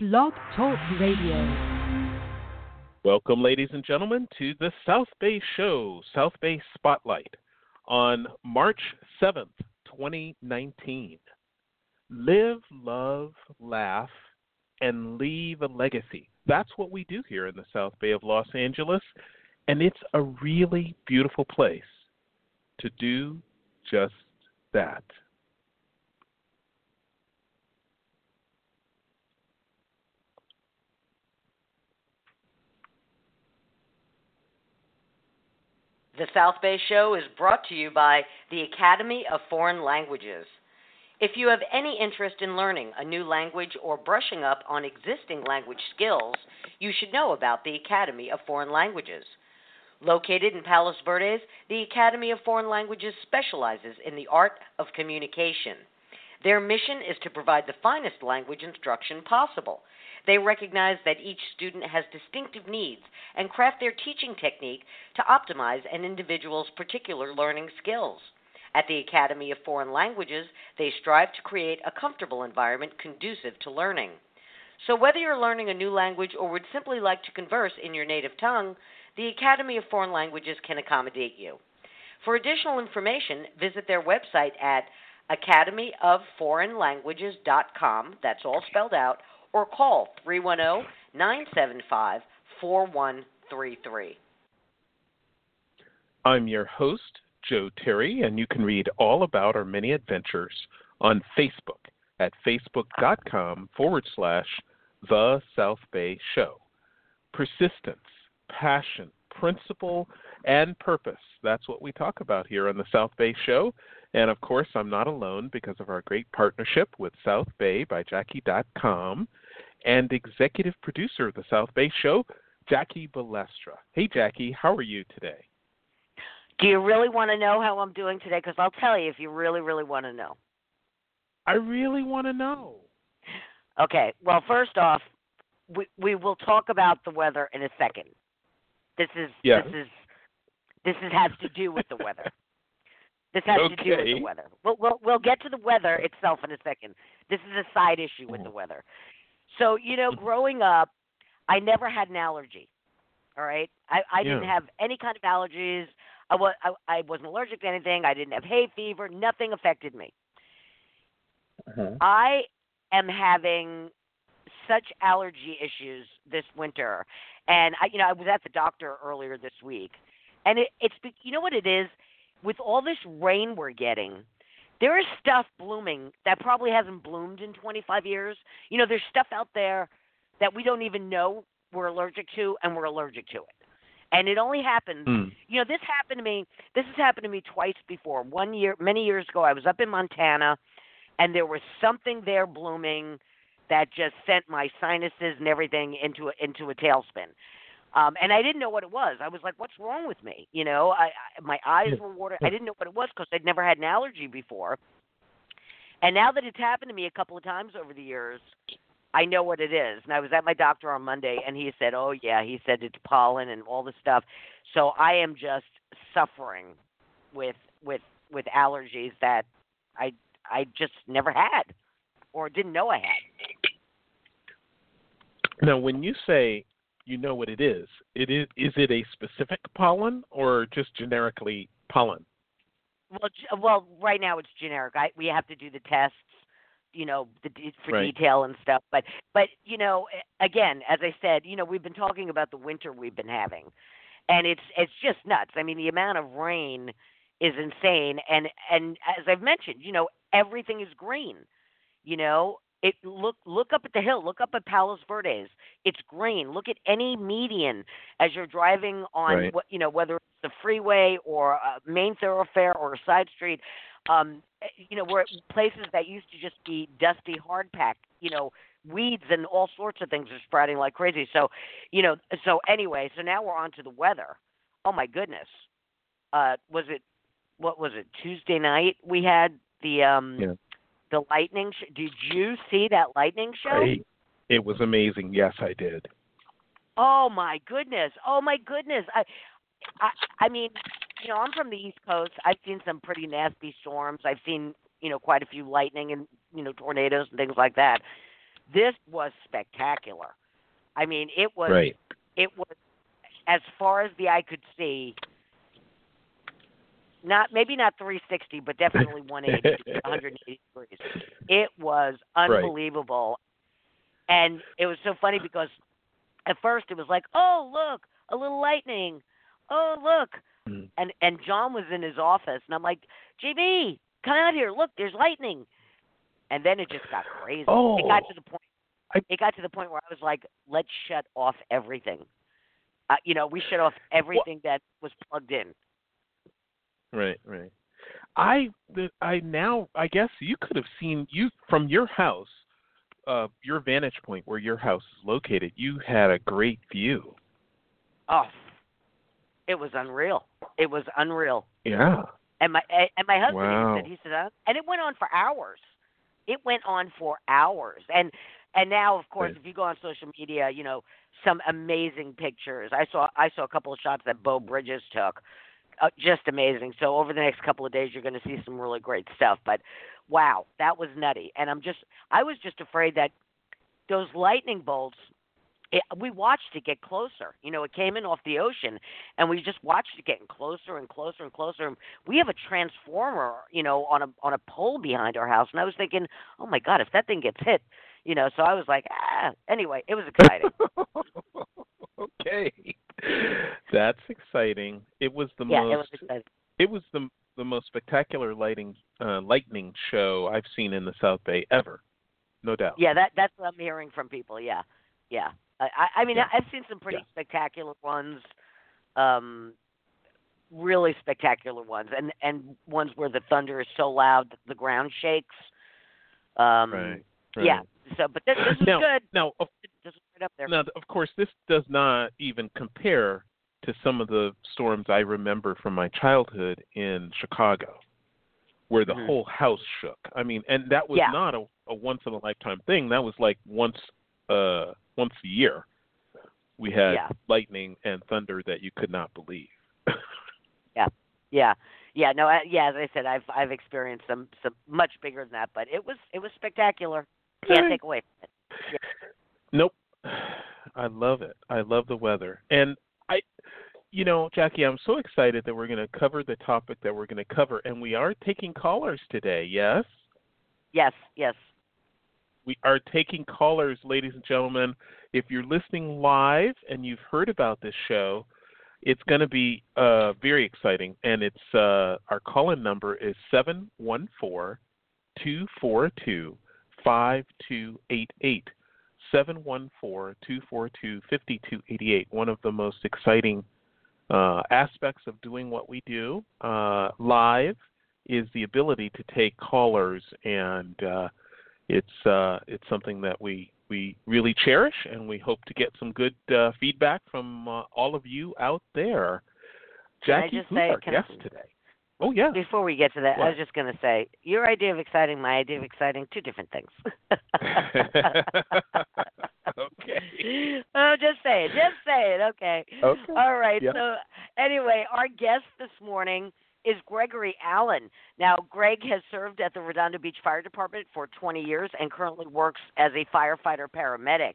Blog Talk Radio. Welcome, ladies and gentlemen, to the South Bay Show, South Bay Spotlight, on March 7th, 2019. Live, love, laugh, and leave a legacy. That's what we do here in the South Bay of Los Angeles, and it's a really beautiful place to do just that. The South Bay Show is brought to you by the Academy of Foreign Languages. If you have any interest in learning a new language or brushing up on existing language skills, you should know about the Academy of Foreign Languages. Located in Palos Verdes, the Academy of Foreign Languages specializes in the art of communication. Their mission is to provide the finest language instruction possible. They recognize that each student has distinctive needs and craft their teaching technique to optimize an individual's particular learning skills. At the Academy of Foreign Languages, they strive to create a comfortable environment conducive to learning. So, whether you're learning a new language or would simply like to converse in your native tongue, the Academy of Foreign Languages can accommodate you. For additional information, visit their website at academyofforeignlanguages.com, that's all spelled out, or call 310 975 4133. I'm your host, Joe Terry, and you can read all about our many adventures on Facebook at facebook.com forward slash The South Bay Show. Persistence, passion, principle, and purpose. That's what we talk about here on the South Bay Show. And of course, I'm not alone because of our great partnership with South Bay by Jackie.com and executive producer of the South Bay Show, Jackie Balestra. Hey, Jackie, how are you today? Do you really want to know how I'm doing today? Because I'll tell you if you really, really want to know. I really want to know. Okay. Well, first off, we we will talk about the weather in a second. This is Yeah. this is this is, has to do with the weather. This has to do with the weather. We'll, we'll we'll get to the weather itself in a second. This is a side issue with the mm-hmm. weather. So you know, mm-hmm. growing up, I never had an allergy. All right, I I didn't have any kind of allergies. I was I, I wasn't allergic to anything. I didn't have hay fever. Nothing affected me. Mm-hmm. I am having such allergy issues this winter, and I, you know, I was at the doctor earlier this week, and it, it's you know what it is with all this rain we're getting. There is stuff blooming that probably hasn't bloomed in 25 years. You know, there's stuff out there that we don't even know we're allergic to, and we're allergic to it. And it only happens Hmm. you know this happened to me this has happened to me twice before one year many years ago i was up in montana and there was something there blooming that just sent my sinuses and everything into a, into a tailspin um and i didn't know what it was i was like what's wrong with me you know i, I my eyes were watering i didn't know what it was because i'd never had an allergy before and now that it's happened to me a couple of times over the years I know what it is. And I was at my doctor on Monday and he said, "Oh yeah, he said it's pollen and all this stuff." So I am just suffering with with with allergies that I I just never had or didn't know I had. Now, when you say you know what it is, it is is it a specific pollen or just generically pollen? Well, well, right now it's generic. I we have to do the tests, you know, the for Right. detail and stuff. But but you know, again, as I said, you know, we've been talking about the winter we've been having, and it's it's just nuts. I mean, the amount of rain is insane, and and as I've mentioned, you know, everything is green. You know, it look look up at the hill, look up at Palos Verdes. It's green. Look at any median as you're driving on Right. what you know, whether it's the freeway or a main thoroughfare or a side street. Um, eh, you know, where places that used to just be dusty, hard packed, you know, weeds and all sorts of things are sprouting like crazy. So, you know, so anyway, so now we're on to the weather. Oh my goodness. Uh, was it what was it Tuesday night? We had the um Yeah. The lightning. Sh- Did you see that lightning show? Right. It was amazing. Yes, I did. Oh my goodness! Oh my goodness! I, I, I mean, you know, I'm from the East Coast. I've seen some pretty nasty storms. I've seen, you know, quite a few lightning and you know tornadoes and things like that. This was spectacular. I mean, it was Right. it was as far as the eye could see. Not maybe not 360, but definitely 180, 180 degrees. It was unbelievable, and it was so funny because at first it was like, oh look, a little lightning, oh look, Mm. and and John was in his office, and I'm like, JB, come out here, look, there's lightning, and then it just got crazy. Oh, It got to the point. I- It got to the point where I was like, let's shut off everything. Uh, you know, we shut off everything that was plugged in. Right, right. I I now I guess you could have seen you from your house, uh, your vantage point where your house is located. You had a great view. Oh, it was unreal. It was unreal. Yeah. And my and my husband even Wow. said he said, uh, and it went on for hours. It went on for hours, and and now of course, Right. if you go on social media, you know some amazing pictures. I saw I saw a couple of shots that Bo Bridges took, just amazing. So over the next couple of days, you're going to see some really great stuff. But wow, that was nutty. And I'm just I was just afraid that those lightning bolts. It, we watched it get closer. You know, it came in off the ocean, and we just watched it getting closer and closer and closer. And we have a transformer, you know, on a on a pole behind our house, and I was thinking, oh my god, if that thing gets hit, you know. So I was like, ah. Anyway, it was exciting. okay. That's exciting. It was the yeah, most it was exciting. it was the the most spectacular lighting uh, lightning show I've seen in the South Bay ever. No doubt. Yeah, that that's what I'm hearing from people. Yeah, yeah. I I, mean, Yeah. I've seen some pretty Yeah. spectacular ones. Um, really spectacular ones, and and ones where the thunder is so loud that the ground shakes. Um, Right. Yeah. So, but this, this was now, good. Now, of, right now, of course, this does not even compare to some of the storms I remember from my childhood in Chicago, where the Mhm. whole house shook. I mean, and that was Yeah. not a, a once in a lifetime thing. That was like once uh once a year. We had Yeah. lightning and thunder that you could not believe. Yeah. Yeah, yeah, no, I, yeah. As I said, I've I've experienced some some much bigger than that, but it was it was spectacular. Can't take away from it. Nope. I love it. I love the weather. And I you know, Jackie, I'm so excited that we're going to cover the topic that we're going to cover and we are taking callers today. Yes? Yes, yes. We are taking callers, ladies and gentlemen. If you're listening live and you've heard about this show, it's going to be uh, very exciting. And it's uh, our call-in number is seven one four two four two five two eight eight. Seven one four two four two fifty two eighty eight. One of the most exciting uh, aspects of doing what we do uh, live is the ability to take callers and uh, it's uh, it's something that we we really cherish, and we hope to get some good uh, feedback from uh, all of you out there. Jackie, who's say- our I- guest today? Oh yeah, Before we get to that, I was just going to say your idea of exciting, my idea of exciting, two different things. okay, oh, just say it. Just say it. Okay. okay. All right. Yeah. So, anyway, our guest this morning is Gregory Allen. Now, Greg has served at the Redondo Beach Fire Department for 20 years and currently works as a firefighter paramedic.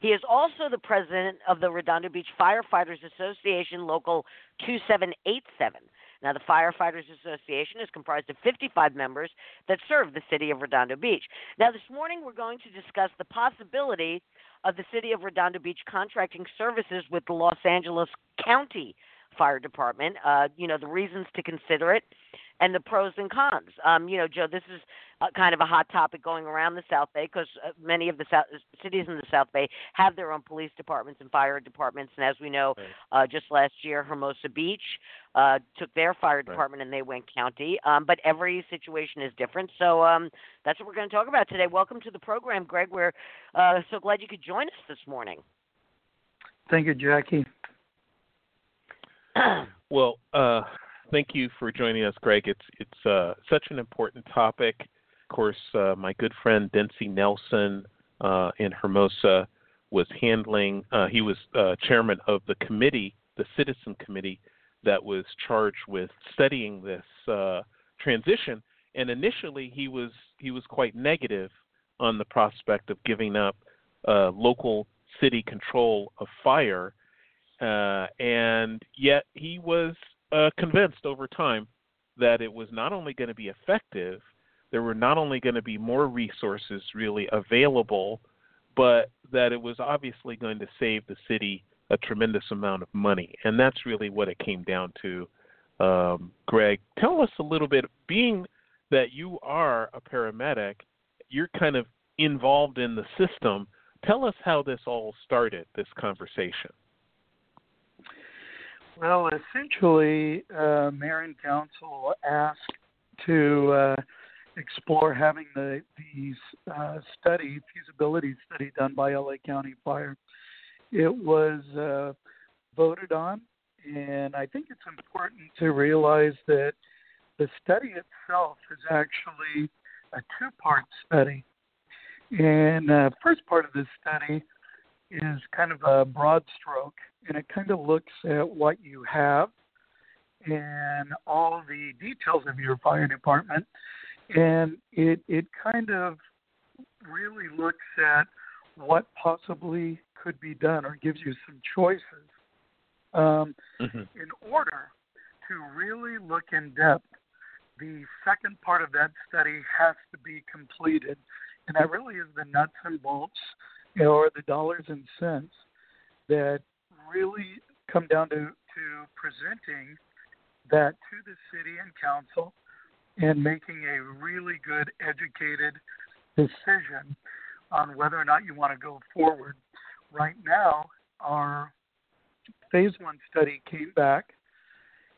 He is also the president of the Redondo Beach Firefighters Association Local 2787. Now, the Firefighters Association is comprised of 55 members that serve the city of Redondo Beach. Now, this morning we're going to discuss the possibility of the city of Redondo Beach contracting services with the Los Angeles County Fire Department. Uh, you know, the reasons to consider it and the pros and cons. Um, you know, Joe, this is uh, kind of a hot topic going around the South Bay because uh, many of the South, cities in the South Bay have their own police departments and fire departments. And as we know, uh, just last year, Hermosa Beach uh, took their fire department and they went county. Um, but every situation is different. So um, that's what we're going to talk about today. Welcome to the program, Greg. We're uh, so glad you could join us this morning. Thank you, Jackie. Well, uh, thank you for joining us, Greg. It's it's uh, such an important topic. Course, uh, my good friend Dempsey Nelson uh, in Hermosa was handling. Uh, he was uh, chairman of the committee, the citizen committee, that was charged with studying this uh, transition. And initially, he was he was quite negative on the prospect of giving up local city control of fire, and yet he was convinced over time that it was not only going to be effective, there were not only going to be more resources really available, but that it was obviously going to save the city a tremendous amount of money. And that's really what it came down to. Um, Greg, tell us a little bit, being that you are a paramedic, you're kind of involved in the system. Tell us how this all started, this conversation. Well, essentially, uh, Mayor and Council asked to uh, explore having the these uh, study feasibility study done by LA County Fire. It was uh, voted on, and I think it's important to realize that the study itself is actually a two-part study. And uh, first part of this study is kind of a broad stroke, and it kind of looks at what you have and all the details of your fire department, and it it kind of really looks at what possibly could be done or gives you some choices. Um, mm-hmm. In order to really look in depth, the second part of that study has to be completed, and that really is the nuts and bolts you know, or the dollars and cents that really come down to, to presenting that to the city and council and making a really good educated decision on whether or not you want to go forward. Right now, our phase one study came back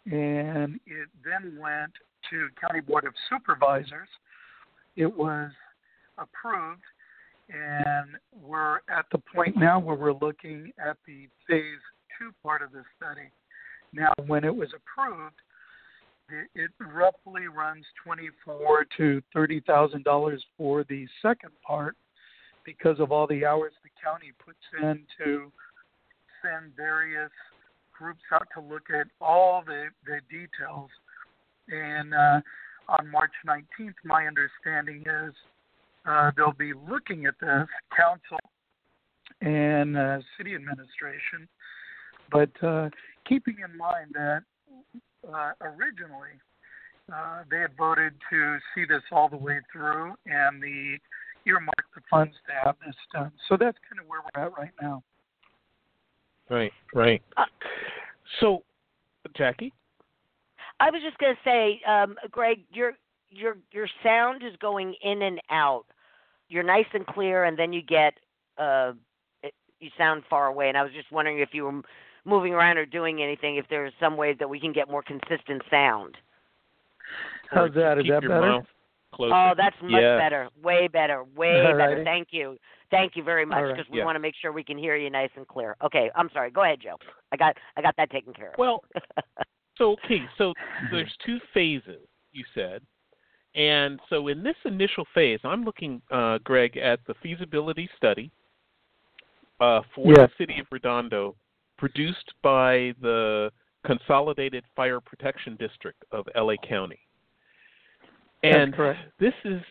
and it then went to County Board of Supervisors. It was approved and we're at the point now where we're looking at the phase two part of the study. Now, when it was approved, it, roughly runs twenty-four to thirty thousand dollars for the second part, because of all the hours the county puts in to send various groups out to look at all the, the details. And uh, on March 19th, my understanding is uh, they'll be looking at this, council and uh, city administration, but uh, keeping in mind that uh, originally uh, they had voted to see this all the way through and the earmark the funds to have this done. So that's kind of where we're at right now. Right, right. Uh, so, Jackie. I was just going to say, um, Greg, your your your sound is going in and out you're nice and clear, and then you get uh, it, you sound far away. And I was just wondering if you were moving around or doing anything, if there's some way that we can get more consistent sound. How's that? Is that better? Oh, that's much yeah. better. Way better. Way better. Thank you. Thank you very much because right. we yeah. want to make sure we can hear you nice and clear. Okay, I'm sorry. Go ahead, Joe. I got I got that taken care of. Well, so okay, so there's two phases you said. And so in this initial phase, I'm looking, uh, Greg, at the feasibility study uh, for yes. the city of Redondo, produced by the Consolidated Fire Protection District of LA County. And this is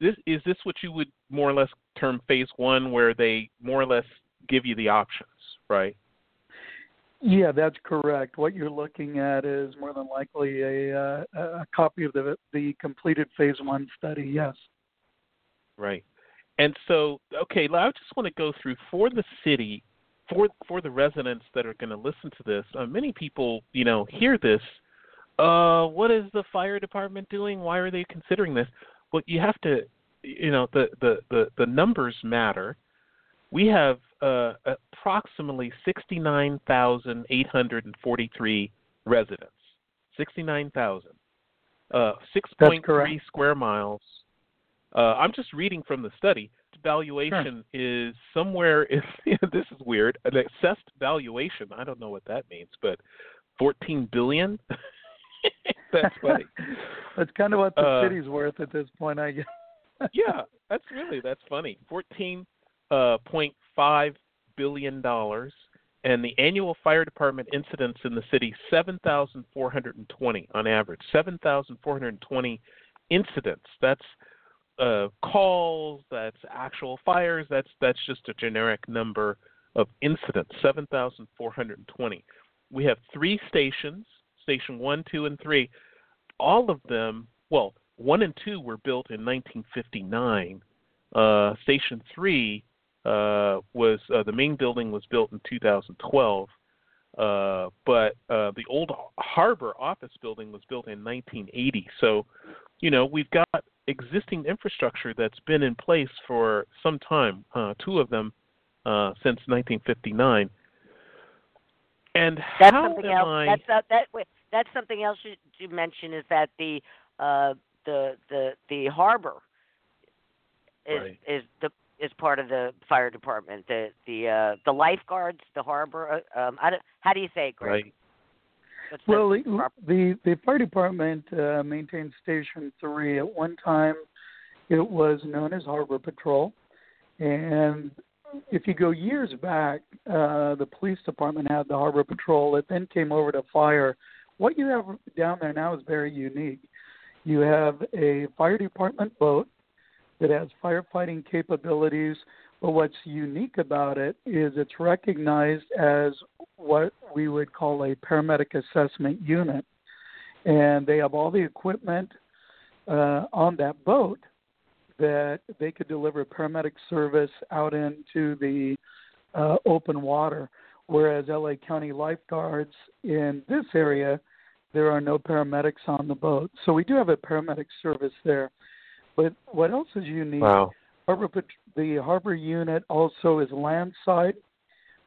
this is this what you would more or less term phase one, where they more or less give you the options, right? Yeah, that's correct. What you're looking at is more than likely a, uh, a copy of the the completed phase one study. Yes. Right. And so, okay, I just want to go through for the city, for for the residents that are going to listen to this. Uh, many people, you know, hear this. Uh, what is the fire department doing? Why are they considering this? Well, you have to, you know, the the the, the numbers matter we have uh, approximately 69,843 residents. 69,000. Uh, 6.3 square miles. Uh, I'm just reading from the study. Valuation sure. is somewhere. If, this is weird. An assessed valuation. I don't know what that means, but 14 billion. that's funny. that's kind of what the uh, city's worth at this point, I guess. yeah, that's really that's funny. 14 uh, 0.5 billion dollars, and the annual fire department incidents in the city 7,420 on average. 7,420 incidents. That's uh, calls, that's actual fires. That's that's just a generic number of incidents. Seven thousand four hundred and twenty. We have three stations: station one, two, and three. All of them, well, one and two were built in 1959. Uh, station three uh, was uh, the main building was built in 2012. Uh, but uh, the old harbor office building was built in 1980. So, you know, we've got existing infrastructure that's been in place for some time. Uh, two of them uh, since 1959. And that's how something else. I? That's uh, that. Wait, that's something else you, you mentioned is that the uh, the the the harbor is Right. is the is part of the fire department. The the uh, the lifeguards, the harbor. uh, Um, I don't, how do you say it, Greg? Right. What's the Well, the, the the fire department uh, maintains Station Three. At one time, it was known as Harbor Patrol, and if you go years back, uh, the police department had the Harbor Patrol. It then came over to fire. What you have down there now is very unique. You have a fire department boat that has firefighting capabilities, but what's unique about it is it's recognized as what we would call a paramedic assessment unit. And they have all the equipment uh, on that boat that they could deliver paramedic service out into the uh, open water. Whereas LA County lifeguards in this area, there are no paramedics on the boat. So we do have a paramedic service there. But what else is unique? Wow. Harbor Pat- the harbor unit also is landside.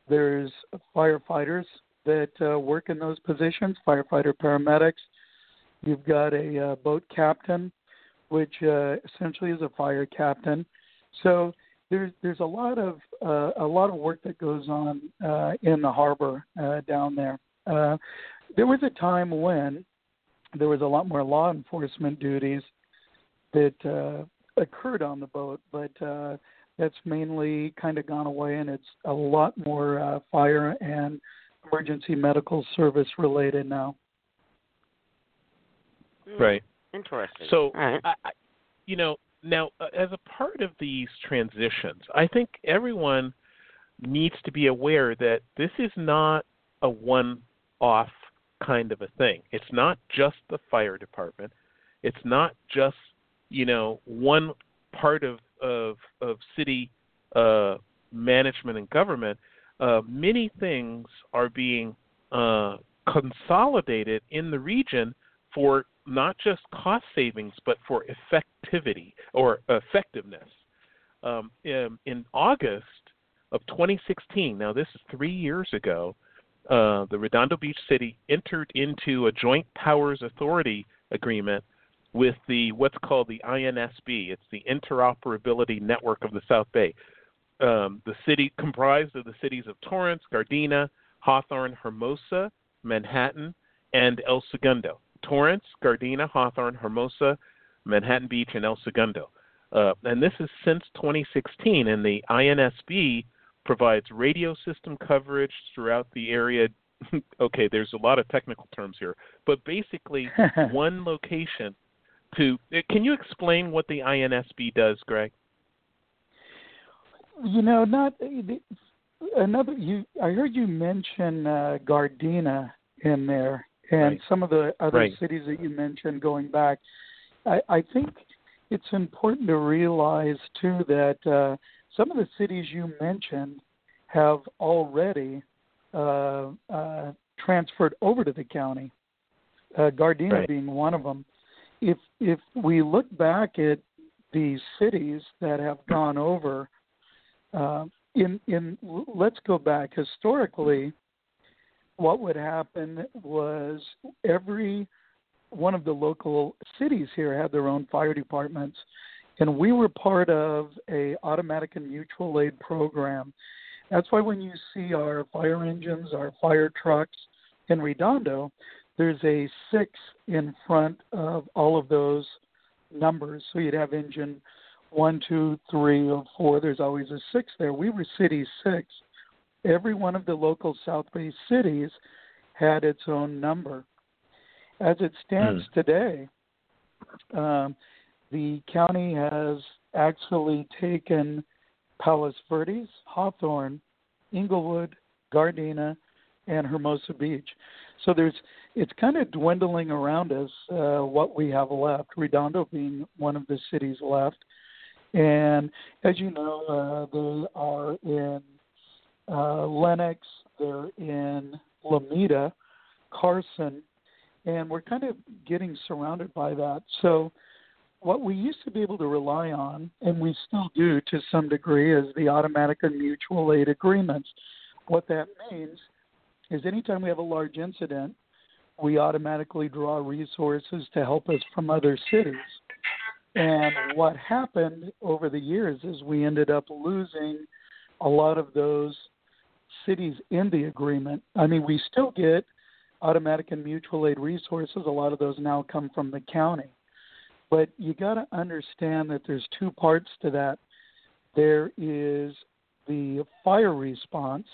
There's firefighters that uh, work in those positions, firefighter paramedics. You've got a uh, boat captain, which uh, essentially is a fire captain. So there's there's a lot of uh, a lot of work that goes on uh, in the harbor uh, down there. Uh, there was a time when there was a lot more law enforcement duties that uh, occurred on the boat, but uh, that's mainly kind of gone away, and it's a lot more uh, fire and emergency medical service related now. Hmm, Right. Interesting. So, All right. I, I, you know, now uh, as a part of these transitions, I think everyone needs to be aware that this is not a one-off kind of a thing. It's not just the fire department. It's not just you know one part of of of city uh, management and government. Uh, many things are being uh, consolidated in the region for not just cost savings, but for effectivity or effectiveness. Um, in, in August of 2016, now this is three years ago, uh, the Redondo Beach City entered into a joint powers authority agreement with the what's called the INSB. It's the Interoperability Network of the South Bay. Um, the city comprised of the cities of Torrance, Gardena, Hawthorne, Hermosa, Manhattan, and El Segundo. Torrance, Gardena, Hawthorne, Hermosa, Manhattan Beach, and El Segundo. Uh, and this is since 2016, and the INSB provides radio system coverage throughout the area. okay, there's a lot of technical terms here, but basically one location to. uh, Can you explain what the INSB does, Greg? You know, not another. You, I heard you mention uh, Gardena in there, and Right. some of the other Right. cities that you mentioned going back. I, I think it's important to realize too that uh, some of the cities you mentioned have already uh, uh, transferred over to the county. Uh, Gardena Right. being one of them. If if we look back at these cities that have gone over, uh, in in let's go back historically. What would happen was every one of the local cities here had their own fire departments, and we were part of a automatic and mutual aid program. That's why when you see our fire engines, our fire trucks in Redondo, there's a six in front of all of those numbers. So you'd have engine one, two, three, or four. There's always a six there. We were city six. Every one of the local South Bay cities had its own number. As it stands today, um, the county has actually taken Palos Verdes, Hawthorne, Inglewood, Gardena, and Hermosa Beach. So there's it's kind of dwindling around us uh, what we have left. Redondo being one of the cities left, and as you know, uh, they are in uh, Lennox, they're in Lomita, Carson, and we're kind of getting surrounded by that. So what we used to be able to rely on, and we still do to some degree, is the automatic and mutual aid agreements. What that means is anytime we have a large incident, we automatically draw resources to help us from other cities. And what happened over the years is we ended up losing a lot of those cities in the agreement. I mean, we still get automatic and mutual aid resources. A lot of those now come from the county. But you got to understand that there's two parts to that. There is the fire response,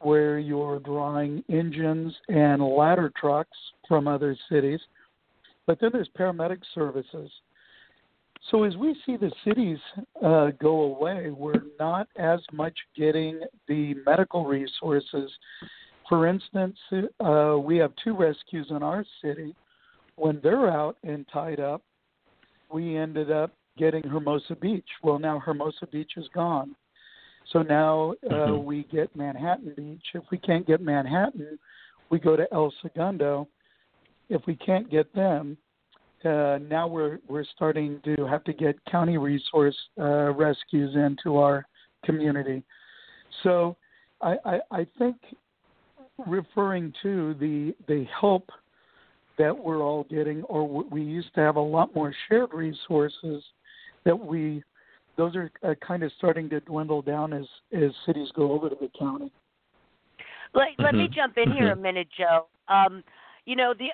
where you're drawing engines and ladder trucks from other cities. But then there's paramedic services. So as we see the cities uh, go away, we're not as much getting the medical resources. For instance, uh, we have two rescues in our city. When they're out and tied up, we ended up getting Hermosa Beach. Well, now Hermosa Beach is gone. So now uh, mm-hmm. we get Manhattan Beach. If we can't get Manhattan, we go to El Segundo. If we can't get them, uh, now we're we're starting to have to get county resource uh, rescues into our community. So I, I, I think referring to the the help that we're all getting, or we used to have a lot more shared resources that we those are uh, kind of starting to dwindle down as as cities go over to the county. Let, mm-hmm. let me mm-hmm. jump in here mm-hmm. a minute, Joe. Um, you know the.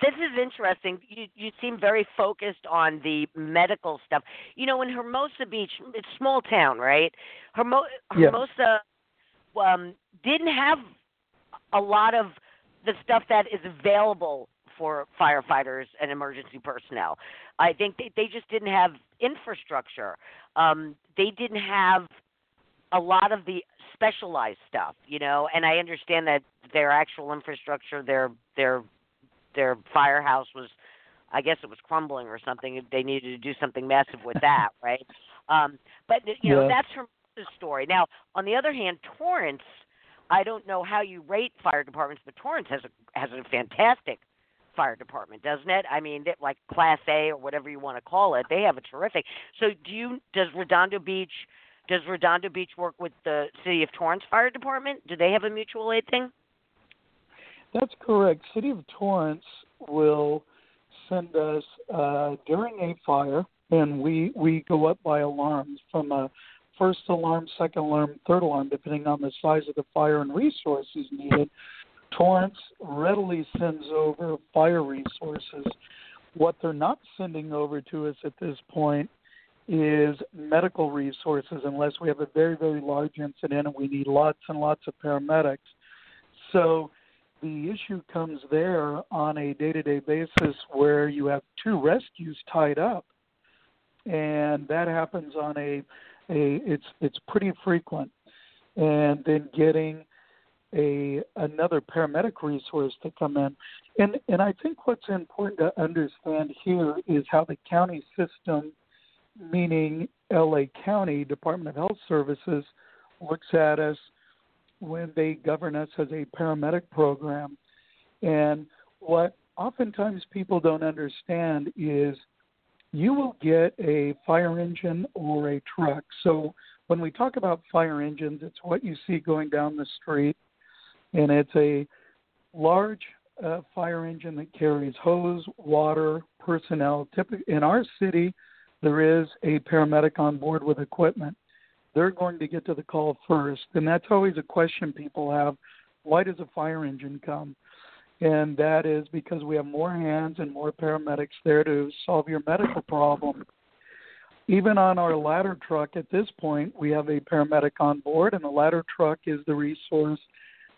This is interesting. You you seem very focused on the medical stuff. You know, in Hermosa Beach, it's small town, right? Hermo- Hermosa um, didn't have a lot of the stuff that is available for firefighters and emergency personnel. I think they, they just didn't have infrastructure. Um, they didn't have a lot of the specialized stuff, you know. And I understand that their actual infrastructure, their their their firehouse was, I guess it was crumbling or something. They needed to do something massive with that, right? Um, but you know, yeah. that's from the story. Now, on the other hand, Torrance. I don't know how you rate fire departments, but Torrance has a has a fantastic fire department, doesn't it? I mean, like Class A or whatever you want to call it, they have a terrific. So, do you does Redondo Beach does Redondo Beach work with the City of Torrance Fire Department? Do they have a mutual aid thing? That's correct. City of Torrance will send us uh, during a fire, and we we go up by alarms from a first alarm, second alarm, third alarm, depending on the size of the fire and resources needed. Torrance readily sends over fire resources. What they're not sending over to us at this point is medical resources unless we have a very, very large incident and we need lots and lots of paramedics. So the issue comes there on a day to day basis where you have two rescues tied up. And that happens on a, a it's it's pretty frequent. And then getting a another paramedic resource to come in. And and I think what's important to understand here is how the county system, meaning LA County Department of Health Services, looks at us when they govern us as a paramedic program. And what oftentimes people don't understand is you will get a fire engine or a truck. So when we talk about fire engines, it's what you see going down the street and it's a large uh, fire engine that carries hose, water, personnel. In our city, there is a paramedic on board with equipment. They're going to get to the call first, and that's always a question people have: Why does a fire engine come? And that is because we have more hands and more paramedics there to solve your medical problem. Even on our ladder truck at this point, we have a paramedic on board, and the ladder truck is the resource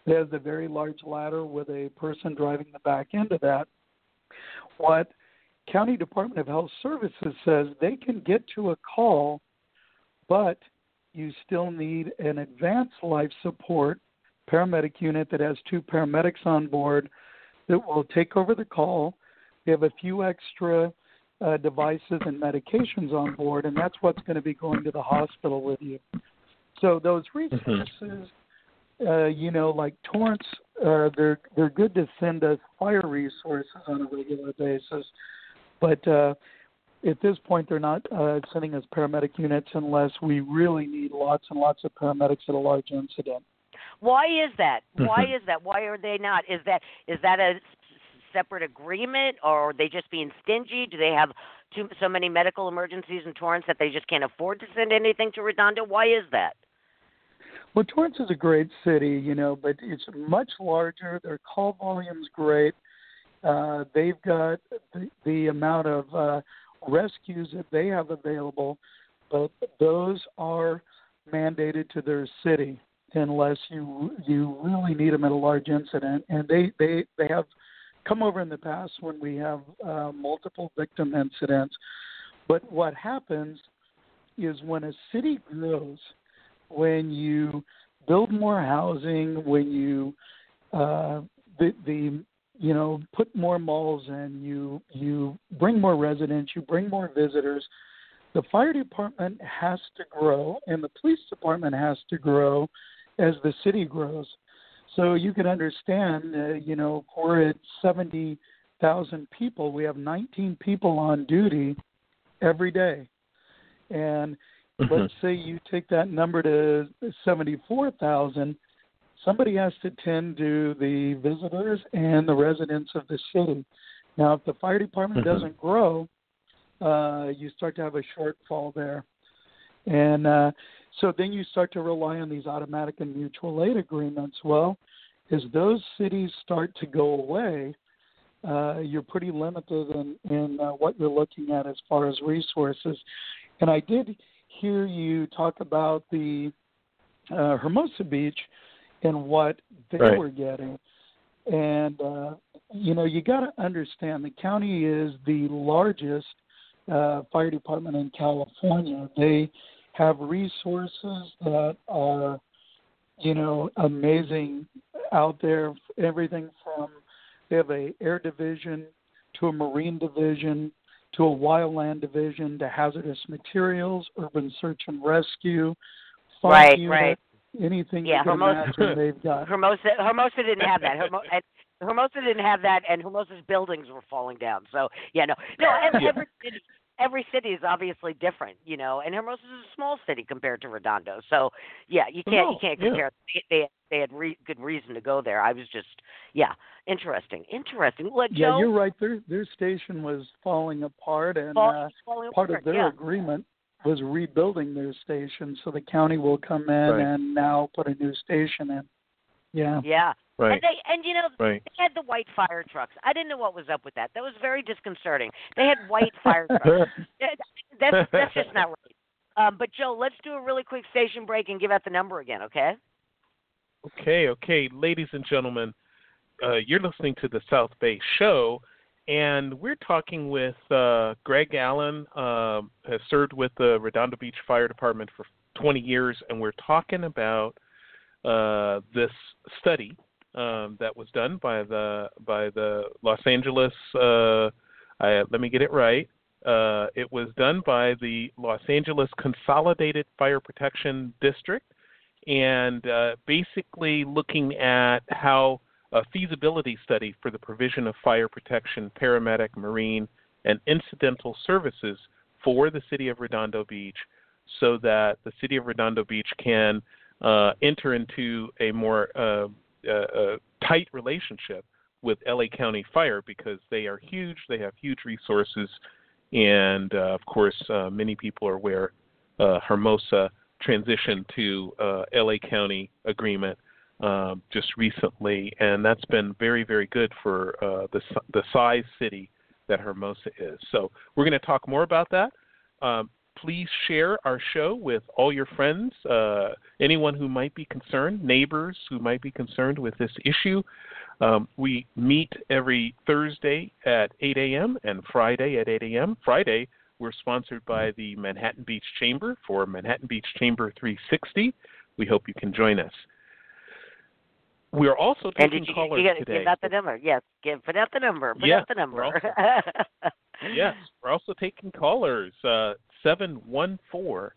there's a very large ladder with a person driving the back end of that. What County Department of Health Services says they can get to a call, but you still need an advanced life support paramedic unit that has two paramedics on board that will take over the call. We have a few extra uh, devices and medications on board, and that's what's going to be going to the hospital with you. So those Mm-hmm. resources, uh, you know, like Torrance, uh, they're they're good to send us fire resources on a regular basis, but uh, at this point they're not uh, sending us paramedic units unless we really need lots and lots of paramedics at a large incident. Why is that? Why Mhm. is that? Why are they not? Is that is that a separate agreement, or are they just being stingy? Do they have too so many medical emergencies in Torrance that they just can't afford to send anything to Redondo? Why is that? Well, Torrance is a great city, you know, but it's much larger. Their call volume's great. Uh, they've got the, the amount of uh, rescues that they have available, but those are mandated to their city unless you you really need them at a large incident. And they they they have come over in the past when we have uh, multiple victim incidents. But what happens is when a city grows, when you build more housing, when you uh, the the you know put more malls in, you you bring more residents, you bring more visitors. The fire department has to grow, and the police department has to grow as the city grows. So you can understand, uh, you know, we're at seventy thousand people. We have nineteen people on duty every day, and Mhm. let's say you take that number to 74,000, somebody has to tend to the visitors and the residents of the city. Now, if the fire department Mhm. doesn't grow, uh, you start to have a shortfall there. And uh, so then you start to rely on these automatic and mutual aid agreements. Well, as those cities start to go away, uh, you're pretty limited in, in uh, what you're looking at as far as resources. And I did hear you talk about the uh, Hermosa Beach and what they Right. were getting. And uh, you know, you got to understand the county is the largest uh, fire department in California. They have resources that are, you know, amazing out there. Everything from they have a air division to a marine division to a wildland division to hazardous materials, urban search and rescue, fire Right, unit, right. anything Yeah, you can Hermosa- imagine they've got. Hermosa Hermosa didn't have that. Hermo- and Hermosa didn't have that, and Hermosa's buildings were falling down. So yeah, no, no. Every, Yeah. Every city, is obviously different, you know. And Hermosa is a small city compared to Redondo. So yeah, you can't No, you can't yeah. compare. They they, they had re- good reason to go there. I was just yeah, interesting, interesting. Let Yeah, Joe you're right. Their their station was falling apart, and fall- uh, falling part apart, of their yeah. agreement was rebuilding their station. So the county will come in Right. and now put a new station in. Yeah. Yeah. Right. And they and you know Right. they had the white fire trucks. I didn't know what was up with that. That was very disconcerting. They had white fire trucks. That's that's just not right. Um, but Joe, let's do a really quick station break and give out the number again, okay? Okay, okay, ladies and gentlemen, uh, you're listening to the South Bay Show, and we're talking with uh, Greg Allen, uh, has served with the Redondo Beach Fire Department for 20 years, and we're talking about uh, this study um, that was done by the by the Los Angeles. Uh, I, let me get it right. Uh, it was done by the Los Angeles Consolidated Fire Protection District and uh, basically looking at how a feasibility study for the provision of fire protection, paramedic, marine, and incidental services for the city of Redondo Beach so that the city of Redondo Beach can uh, enter into a more uh, tight relationship with LA County Fire because they are huge, they have huge resources, and uh, of course, uh, many people are aware uh, Hermosa transitioned to uh, LA County agreement um, just recently, and that's been very, very good for uh, the the size city that Hermosa is. So we're going to talk more about that. Um, please share our show with all your friends, uh, anyone who might be concerned, neighbors who might be concerned with this issue. Um, we meet every Thursday at 8 a.m. and Friday at 8 a.m. Friday, we're sponsored by the Manhattan Beach Chamber for Manhattan Beach Chamber 360. We hope you can join us. We are also taking and did you, callers you, you today. Give out the number. Yes, give put out the number. Put yes, out the number. We're also, yes, we're also taking callers. Uh, seven one four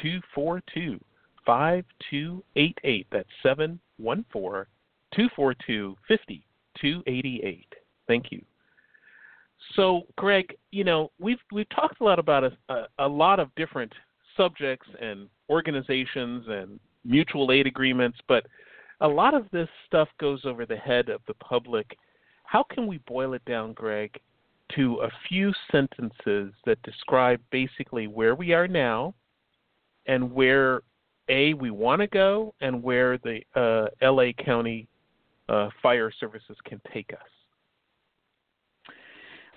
two four two five two eight eight. That's seven one four two four two fifty two eighty eight. Thank you. So, Greg, you know we've we've talked a lot about a, a, a lot of different subjects and organizations and mutual aid agreements, but a lot of this stuff goes over the head of the public. How can we boil it down, Greg, to a few sentences that describe basically where we are now and where a we want to go and where the uh, LA County uh, Fire Services can take us.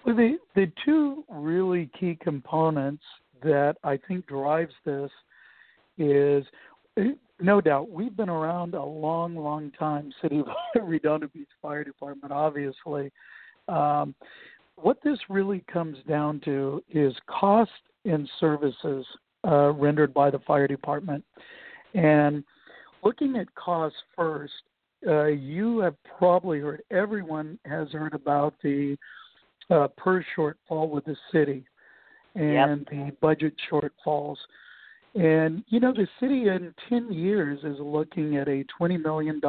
Well, the the two really key components that I think drives this is no doubt we've been around a long, long time. City of Redondo Beach Fire Department, obviously. Um, what this really comes down to is cost and services uh, rendered by the fire department. And looking at costs first, uh, you have probably heard, everyone has heard about the uh, PERS shortfall with the city and yep. the budget shortfalls. And, you know, the city in 10 years is looking at a $20 million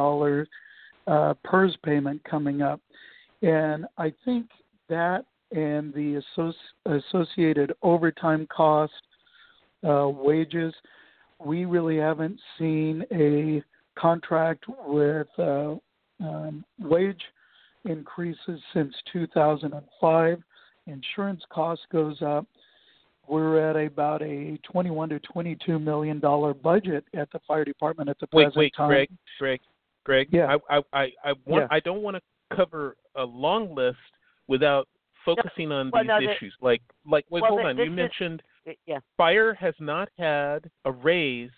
uh, PERS payment coming up. And I think that and the associated overtime cost, uh, wages, we really haven't seen a contract with uh, um, wage increases since 2005. Insurance cost goes up. We're at about a 21 to 22 million dollar budget at the fire department at the wait, present wait, time. Greg, Greg, Greg. Yeah. I, I, I, I want. Yeah. I don't want to cover a long list without focusing on well, these no, the- issues. Like, like, wait, well, hold the- on. You is- mentioned yeah. fire has not had a raise